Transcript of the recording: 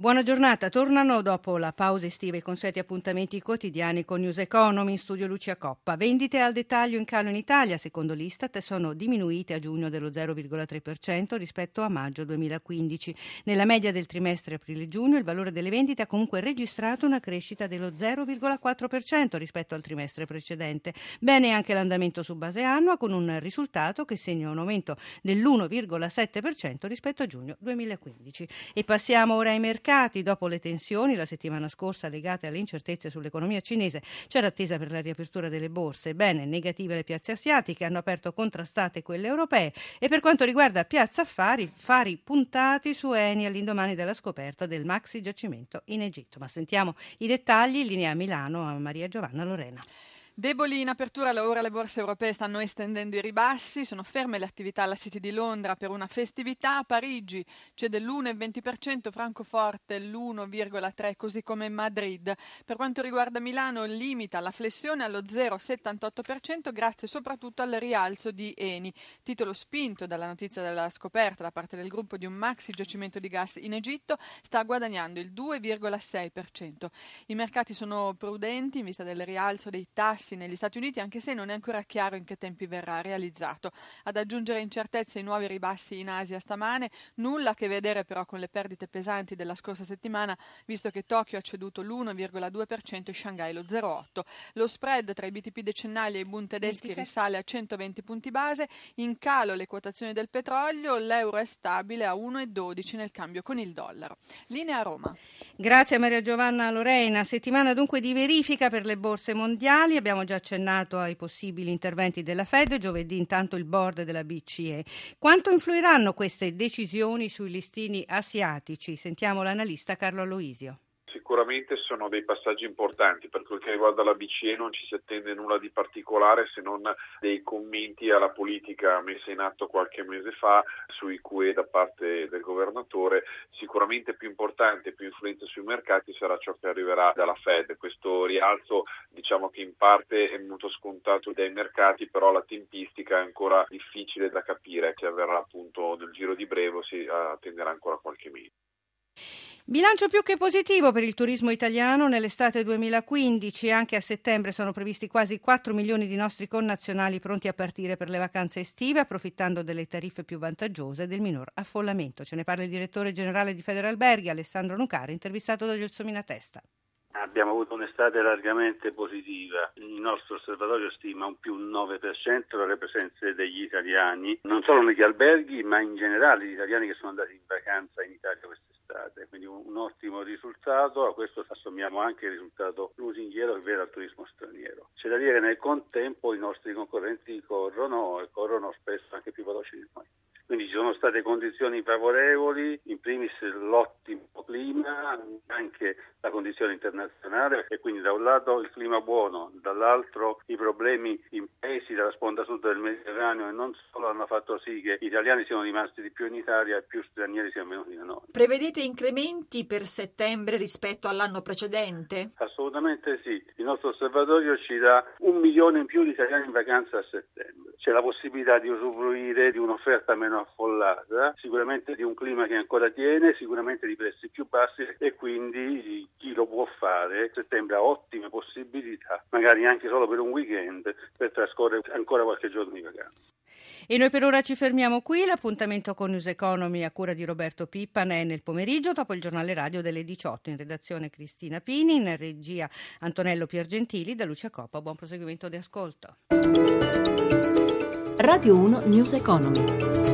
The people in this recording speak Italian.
Buona giornata, tornano dopo la pausa estiva i consueti appuntamenti quotidiani con News Economy in studio Lucia Coppa. Vendite al dettaglio in calo in Italia, secondo l'Istat, sono diminuite a giugno dello 0,3% rispetto a maggio 2015. Nella media del trimestre aprile-giugno il valore delle vendite ha comunque registrato una crescita dello 0,4% rispetto al trimestre precedente. Bene anche l'andamento su base annua con un risultato che segna un aumento dell'1,7% rispetto a giugno 2015. E passiamo ora ai mercati mercati. Dopo le tensioni la settimana scorsa legate alle incertezze sull'economia cinese, c'era attesa per la riapertura delle borse. Bene, negative le piazze asiatiche, hanno aperto contrastate quelle europee e per quanto riguarda Piazza Affari, fari puntati su Eni all'indomani della scoperta del maxi giacimento in Egitto. Ma sentiamo i dettagli in linea a Milano a Maria Giovanna Lorena. Deboli in apertura, ora le borse europee stanno estendendo i ribassi, sono ferme le attività alla City di Londra per una festività, a Parigi c'è dell'1,20%, Francoforte l'1,3%, così come Madrid. Per quanto riguarda Milano limita la flessione allo 0,78% grazie soprattutto al rialzo di Eni, titolo spinto dalla notizia della scoperta da parte del gruppo di un maxi giacimento di gas in Egitto, sta guadagnando il 2,6%. I mercati sono prudenti in vista del rialzo dei tassi tassi negli Stati Uniti, anche se non è ancora chiaro in che tempi verrà realizzato. Ad aggiungere incertezze i nuovi ribassi in Asia stamane, nulla a che vedere però con le perdite pesanti della scorsa settimana, visto che Tokyo ha ceduto l'1,2% e Shanghai lo 0,8%. Lo spread tra i BTP decennali e i Bund tedeschi risale a 120 punti base, in calo le quotazioni del petrolio, l'euro è stabile a 1,12 nel cambio con il dollaro. Linea Roma. Grazie a Maria Giovanna Lorena. Settimana dunque di verifica per le borse mondiali. Abbiamo già accennato ai possibili interventi della Fed. Giovedì intanto il board della BCE. Quanto influiranno queste decisioni sui listini asiatici? Sentiamo l'analista Carlo Aloisio. Sicuramente sono dei passaggi importanti, per quel che riguarda la BCE non ci si attende nulla di particolare se non dei commenti alla politica messa in atto qualche mese fa sui QE da parte del governatore. Sicuramente più importante, più influente sui mercati sarà ciò che arriverà dalla Fed. Questo rialzo diciamo che in parte è molto scontato dai mercati, però la tempistica è ancora difficile da capire, che avverrà appunto nel giro di breve si attenderà ancora qualche mese. Bilancio più che positivo per il turismo italiano nell'estate 2015. Anche a settembre sono previsti quasi 4 milioni di nostri connazionali pronti a partire per le vacanze estive, approfittando delle tariffe più vantaggiose e del minor affollamento. Ce ne parla il direttore generale di Federalberghi, Alessandro Nucari, intervistato da Gelsomina Testa. Abbiamo avuto un'estate largamente positiva, il nostro osservatorio stima un più 9% per le presenze degli italiani, non solo negli alberghi ma in generale gli italiani che sono andati in vacanza in Italia quest'estate, quindi un, un ottimo risultato, a questo assommiamo anche il risultato lusinghiero che vede al turismo straniero. C'è da dire che nel contempo i nostri concorrenti corrono e corrono spesso anche più veloci di noi. Quindi ci sono state condizioni favorevoli, in primis l'ottimo clima, anche la condizione internazionale e quindi da un lato il clima buono, dall'altro i problemi impesi dalla sponda sud del Mediterraneo e non solo hanno fatto sì che gli italiani siano rimasti di più in Italia e più stranieri siano venuti da noi. Prevedete incrementi per settembre rispetto all'anno precedente? Assolutamente sì. Il nostro osservatorio ci dà un milione in più di italiani in vacanza a settembre. C'è la possibilità di usufruire di un'offerta meno affollata, sicuramente di un clima che ancora tiene, sicuramente di prezzi più bassi e quindi chi lo può fare settembre ha ottime possibilità, magari anche solo per un weekend, per trascorrere ancora qualche giorno di vacanza. E noi per ora ci fermiamo qui. L'appuntamento con News Economy a cura di Roberto Pippan è nel pomeriggio dopo il giornale radio delle 18. In redazione Cristina Pini, in regia Antonello Piergentili, da Lucia Coppa. Buon proseguimento di ascolto. Radio 1 News Economy.